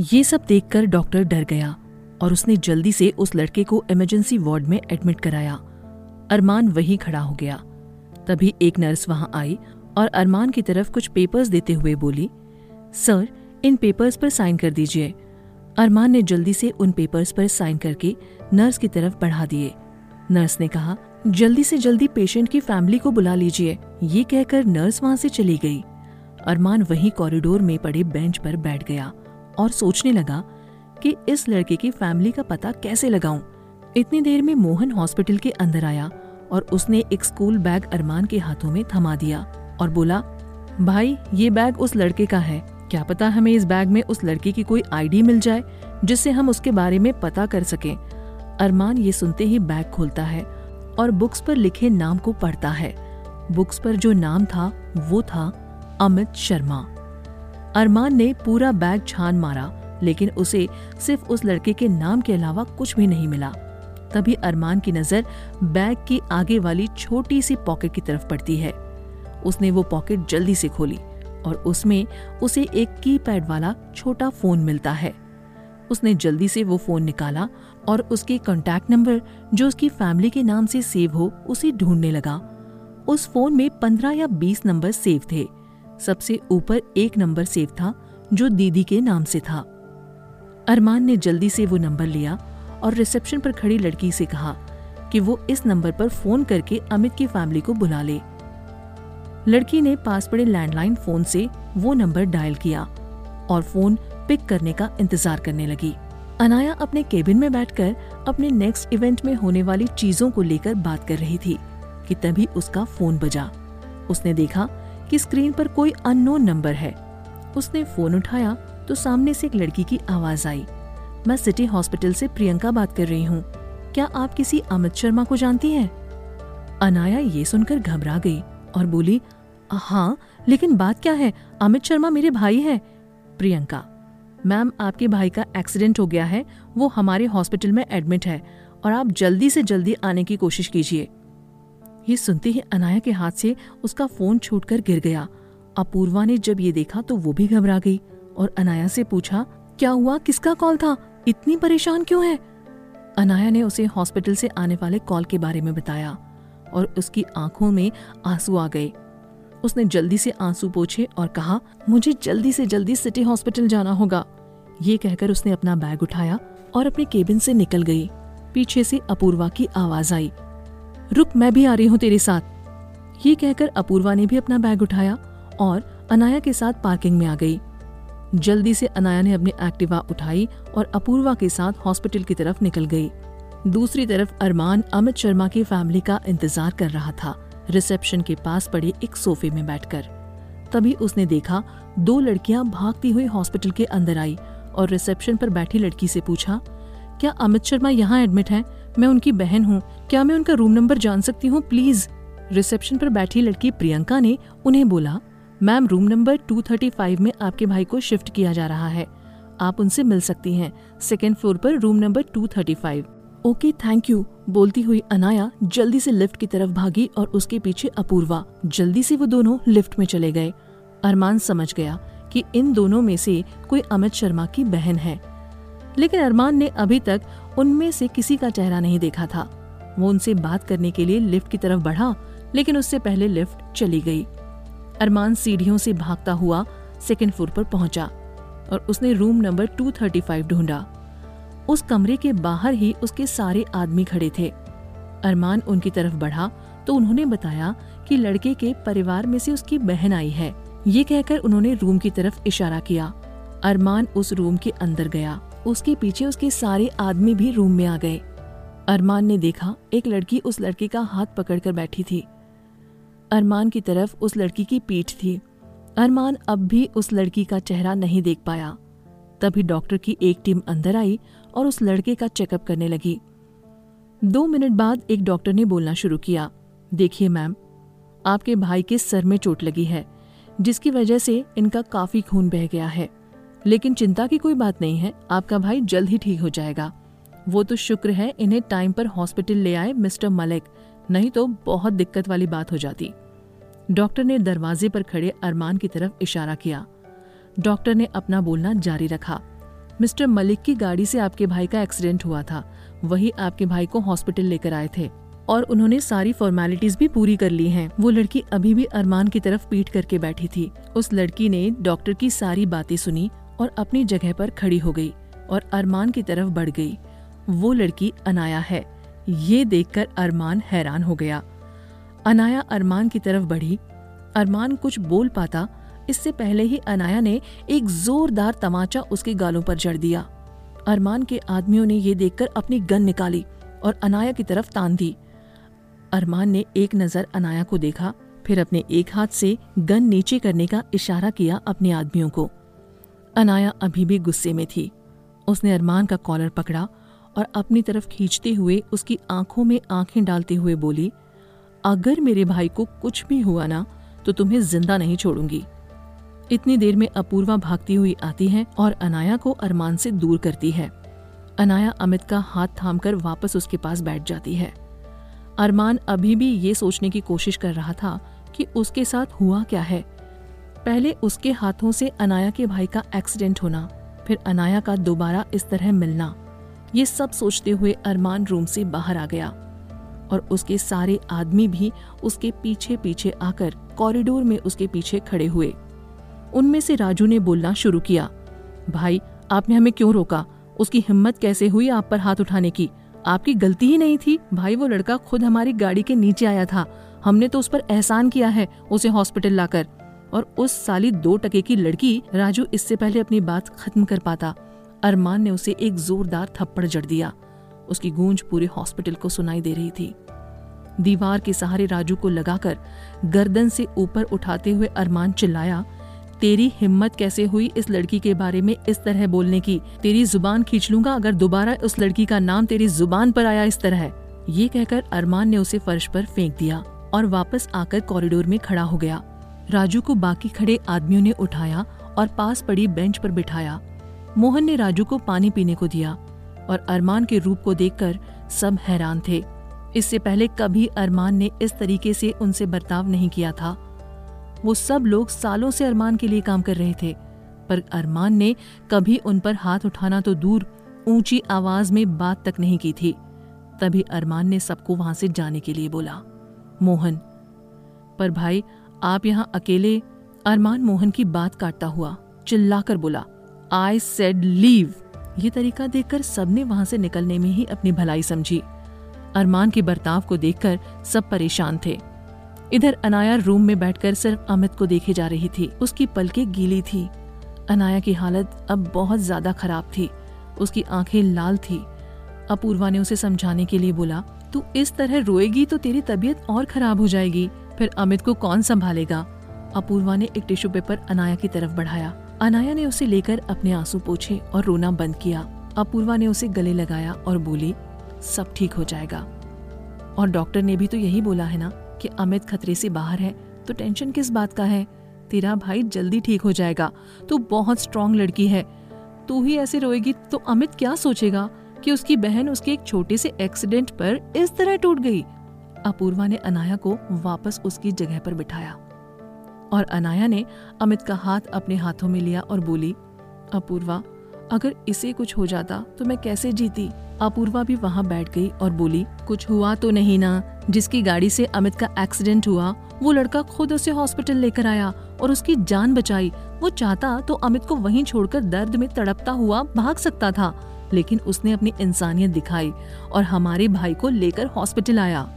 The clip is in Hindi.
ये सब देखकर डॉक्टर डर गया और उसने जल्दी से उस लड़के को इमरजेंसी वार्ड में एडमिट कराया। अरमान वहीं खड़ा हो गया। तभी एक नर्स वहाँ आई और अरमान की तरफ़ कुछ पेपर्स देते हुए बोली, सर, इन पेपर्स पर साइन कर दीजिए। अरमान ने जल्दी से उन पेपर्स पर साइन करके नर्स की तरफ़ बढ़ा दिए। नर्स ने कहा, जल्दी से जल्दी पेशेंट की फैमिली को बुला लीजिए। ये कहकर नर्स वहाँ से चली गई। अरमान वहीं कॉरिडोर में पड़े बेंच पर बैठ गया। और सोचने लगा कि इस लड़के की फैमिली का पता कैसे लगाऊँ। इतनी देर में मोहन हॉस्पिटल के अंदर आया और उसने एक स्कूल बैग अरमान के हाथों में थमा दिया और बोला, भाई, ये बैग उस लड़के का है। क्या पता हमें इस बैग में उस लड़के की कोई आईडी मिल जाए, जिससे हम उसके बारे में पता कर सकें अरमान ये सुनते ही बैग खोलता है और बुक्स पर लिखे नाम को पढ़ता है। बुक्स पर जो नाम था, वो था अमित शर्मा। अरमान ने पूरा बैग छान मारा, लेकिन उसे सिर्फ़ उस लड़के के नाम के अलावा कुछ भी नहीं मिला। तभी अरमान की नज़र बैग की आगे वाली छोटी सी पॉकेट की तरफ़ पड़ती है। उसने वो पॉकेट जल्दी से खोली और उसमें उसे एक कीपैड वाला छोटा फ़ोन मिलता है। उसने जल्दी से वो फ़ोन निकाला और उसके कॉन्टैक्ट नंबर, जो उसकी फैमिली के नाम से सेव हो, उसे ढूँढने लगा। उस फ़ोन में पंद्रह या बीस नंबर सेव थे। सबसे ऊपर एक नंबर सेव था, जो दीदी के नाम से था। अरमान ने जल्दी से वो नंबर लिया और रिसेप्शन पर खड़ी लड़की से कहा कि वो इस नंबर पर फ़ोन करके अमित की फैमिली को बुला ले। लड़की ने पास पड़े लैंडलाइन फ़ोन से वो नंबर डायल किया और फ़ोन पिक करने का इंतज़ार करने लगी। अनाया अपने केबिन में बैठकर अपने नेक्स्ट इवेंट में होने वाली चीज़ों को लेकर बात कर रही थी कि तभी उसका फ़ोन बजा। उसने देखा कि स्क्रीन पर कोई अननोन नंबर है। उसने फ़ोन उठाया तो सामने से एक लड़की की आवाज़ आई। मैं सिटी हॉस्पिटल से प्रियंका बात कर रही हूँ। क्या आप किसी अमित शर्मा को जानती हैं? अनाया ये सुनकर घबरा गई और बोली हाँ लेकिन बात क्या है? अमित शर्मा मेरे भाई है। प्रियंका, मैम, आपके भाई का एक्सीडेंट हो गया है। वो हमारे हॉस्पिटल में एडमिट है और आप जल्दी से जल्दी आने की कोशिश कीजिए। ये सुनते ही अनाया के हाथ से उसका फ़ोन छूटकर गिर गया। अपूर्वा ने जब ये देखा तो वो भी घबरा गई और अनाया से पूछा, क्या हुआ? किसका कॉल था? इतनी परेशान क्यों है? अनाया ने उसे हॉस्पिटल से आने वाले कॉल के बारे में बताया और उसकी आँखों में आँसू आ गए। उसने जल्दी से आँसू पोछे और कहा, मुझे जल्दी से जल्दी सिटी हॉस्पिटल जाना होगा। ये कहकर उसने अपना बैग उठाया और अपने केबिन से निकल गई। पीछे से अपूर्वा की आवाज़ आई। रुक, मैं भी आ रही हूँ तेरे साथ। ये कहकर अपूर्वा ने भी अपना बैग उठाया और अनाया के साथ पार्किंग में आ गई। जल्दी से अनाया ने अपनी एक्टिवा उठाई और अपूर्वा के साथ हॉस्पिटल की तरफ़ निकल गई। दूसरी तरफ़ अरमान अमित शर्मा की फैमिली का इंतज़ार कर रहा था। रिसेप्शन के पास पड़े एक सोफे में बैठकर। तभी उसने देखा, दो लड़कियाँ भागती हुई हॉस्पिटल के अंदर आई और रिसेप्शन पर बैठी लड़की से पूछा, क्या अमित शर्मा यहाँ एडमिट है? मैं उनकी बहन हूँ। क्या मैं उनका रूम नंबर जान सकती हूँ? प्लीज़ रिसेप्शन पर बैठी लड़की प्रियंका ने उन्हें बोला मैम रूम नंबर 235 में आपके भाई को शिफ्ट किया जा रहा है। आप उनसे मिल सकती हैं। सेकेंड फ्लोर पर room number 235 okay thank you बोलती हुई अनाया जल्दी से लिफ्ट की तरफ़ भागी और उसके पीछे अपूर्वा, जल्दी से वो दोनों लिफ्ट में चले गए। अरमान समझ गया कि इन दोनों में से कोई अमित शर्मा की बहन है। लेकिन अरमान ने अभी तक उनमें से किसी का चेहरा नहीं देखा था। वो उनसे बात करने के लिए लिफ्ट की तरफ़ बढ़ा, लेकिन उससे पहले लिफ्ट चली गई। अरमान सीढ़ियों से भागता हुआ सेकेंड फ्लोर पर पहुँचा और उसने रूम नंबर 235 ढूंढा। उस कमरे के बाहर ही उसके सारे आदमी खड़े थे। अरमान उनकी तरफ़ बढ़ा तो उन्होंने बताया कि लड़के के परिवार में से उसकी बहन आई है। ये कहकर उन्होंने रूम की तरफ़ इशारा किया। अरमान उस रूम के अंदर गया। उसके पीछे उसके सारे आदमी भी रूम में आ गए। अरमान ने देखा, एक लड़की उस लड़के का हाथ पकड़कर बैठी थी। अरमान की तरफ़ उस लड़की की पीठ थी। अरमान अब भी उस लड़की का चेहरा नहीं देख पाया। तभी डॉक्टर की एक टीम अंदर आई और उस लड़के का चेकअप करने लगी। दो मिनट बाद एक डॉक्टर ने बोलना शुरू किया। देखिए मैम, आपके भाई के सर में चोट लगी है, जिसकी वजह से इनका काफ़ी खून बह गया है। लेकिन चिंता की कोई बात नहीं है, आपका भाई जल्द ही ठीक हो जाएगा। वो तो शुक्र है, इन्हें टाइम पर हॉस्पिटल ले आए मिस्टर मलिक, नहीं तो बहुत दिक्कत वाली बात हो जाती। डॉक्टर ने दरवाजे पर खड़े अरमान की तरफ़ इशारा किया। डॉक्टर ने अपना बोलना जारी रखा। मिस्टर मलिक की गाड़ी से आपके भाई का एक्सीडेंट हुआ था। वही आपके भाई को हॉस्पिटल लेकर आए थे। और उन्होंने सारी फॉर्मेलिटीज भी पूरी कर ली हैं। वो लड़की अभी भी अरमान की तरफ़ पीट करके बैठी थी। उस लड़की ने डॉक्टर की सारी बातें सुनी और अपनी जगह पर खड़ी हो गई और अरमान की तरफ़ बढ़ गई। वो लड़की अनाया है। ये देखकर अरमान हैरान हो गया। अनाया अरमान की तरफ़ बढ़ी। अरमान कुछ बोल पाता। इससे पहले ही अनाया ने एक जोरदार तमाचा उसके गालों पर जड़ दिया। अरमान के आदमियों ने ये देखकर अपनी गन निकाली और अनाया की तरफ़ तान दी। अरमान ने एक नज़र अनाया को देखा, फिर अपने एक हाथ से गन नीचे करने का इशारा किया अपने आदमियों को। अनाया अभी भी गुस्से में थी। उसने अरमान का कॉलर पकड़ा और अपनी तरफ़ खींचते हुए उसकी आँखों में आँखें डालते हुए बोली, अगर मेरे भाई को कुछ भी हुआ ना तो तुम्हें ज़िंदा नहीं छोड़ूँगी। इतनी देर में अपूर्वा भागती हुई आती है और अनाया को अरमान से दूर करती है। अनाया अमित का हाथ थामकर वापस उसके पास बैठ जाती है। अरमान अभी भी ये सोचने की कोशिश कर रहा था कि उसके साथ हुआ क्या है। पहले उसके हाथों से अनाया के भाई का एक्सीडेंट होना, फिर अनाया का दोबारा इस तरह मिलना। ये सब सोचते हुए अरमान रूम से बाहर आ गया और उसके सारे आदमी भी उसके पीछे पीछे आकर कॉरिडोर में उसके पीछे खड़े हुए। उनमें से राजू ने बोलना शुरू किया, भाई, आपने हमें क्यों रोका? उसकी हिम्मत कैसे हुई आप पर हाथ उठाने की? आपकी गलती ही नहीं थी। भाई, वो लड़का खुद हमारी गाड़ी के नीचे आया था। हमने तो उस पर एहसान किया है, उसे हॉस्पिटल लाकर। और उस साली दो टके की लड़की राजू इससे पहले अपनी बात खत्म कर पाता। अरमान ने उसे एक जोरदार थप्पड़ जड़ दिया। उसकी गूंज पूरे हॉस्पिटल को सुनाई दे रही थी। दीवार के सहारे राजू को लगाकर गर्दन से ऊपर उठाते हुए अरमान चिल्लाया, तेरी हिम्मत कैसे हुई इस लड़की के बारे में इस तरह बोलने की? तेरी ज़ुबान खींच लूँगा अगर दोबारा उस लड़की का नाम तेरी ज़ुबान पर आया इस तरह? ये कहकर अरमान ने उसे फर्श पर फेंक दिया और वापस आकर कॉरिडोर में खड़ा हो गया। राजू को बाकी खड़े आदमियों ने उठाया और पास पड़ी बेंच पर बिठाया। मोहन ने राजू को पानी पीने को दिया और अरमान के रूप को देखकर सब हैरान थे। इससे पहले कभी अरमान ने इस तरीके से उनसे बर्ताव नहीं किया था। वो सब लोग सालों से अरमान के लिए काम कर रहे थे, पर अरमान ने कभी उन पर हाथ उठाना तो दूर, ऊँची आवाज़ में बात तक नहीं की थी। तभी अरमान ने सबको वहाँ से जाने के लिए बोला, मोहन, पर भाई आप यहाँ अकेले अरमान मोहन की बात काटता हुआ चिल्लाकर बोला आई सेड लीव ये तरीका देखकर सबने वहाँ से निकलने में ही अपनी भलाई समझी। अरमान के बर्ताव को देखकर सब परेशान थे। इधर अनाया रूम में बैठकर सिर्फ़ अमित को देखे जा रही थी। उसकी पलके गीली थी। अनाया की हालत अब बहुत ज़्यादा खराब थी। उसकी आँखें लाल थी। अपूर्वा ने उसे समझाने के लिए बोला, तू इस तरह रोएगी तो तेरी तबीयत और खराब हो जाएगी। फिर अमित को कौन संभालेगा? अपूर्वा ने एक टिश्यू पेपर अनाया की तरफ़ बढ़ाया। अनाया ने उसे लेकर अपने आँसू पोछे और रोना बंद किया। अपूर्वा ने उसे गले लगाया और बोली, सब ठीक हो जाएगा। और डॉक्टर ने भी तो यही बोला है ना कि अमित खतरे से बाहर है तो टेंशन किस बात का है? तेरा भाई जल्दी ठीक हो जाएगा। तू बहुत स्ट्रांग लड़की है। तू ही ऐसे रोएगी तो अमित क्या सोचेगा कि उसकी बहन उसके एक छोटे से एक्सीडेंट पर इस तरह टूट गई? अपूर्वा ने अनाया को वापस उसकी जगह पर बिठाया। और अनाया ने अमित का हाथ अपने हाथों में लिया और बोली, अपूर्वा, अगर इसे कुछ हो जाता तो मैं कैसे जीती? अपूर्वा भी वहाँ बैठ गई और बोली, कुछ हुआ तो नहीं ना। जिसकी गाड़ी से अमित का एक्सीडेंट हुआ, वो लड़का खुद उसे हॉस्पिटल लेकर आया और उसकी जान बचाई। वो चाहता तो अमित को वहीं छोड़कर दर्द में तड़पता हुआ भाग सकता था, लेकिन उसने अपनी इंसानियत दिखाई और हमारे भाई को लेकर हॉस्पिटल आया।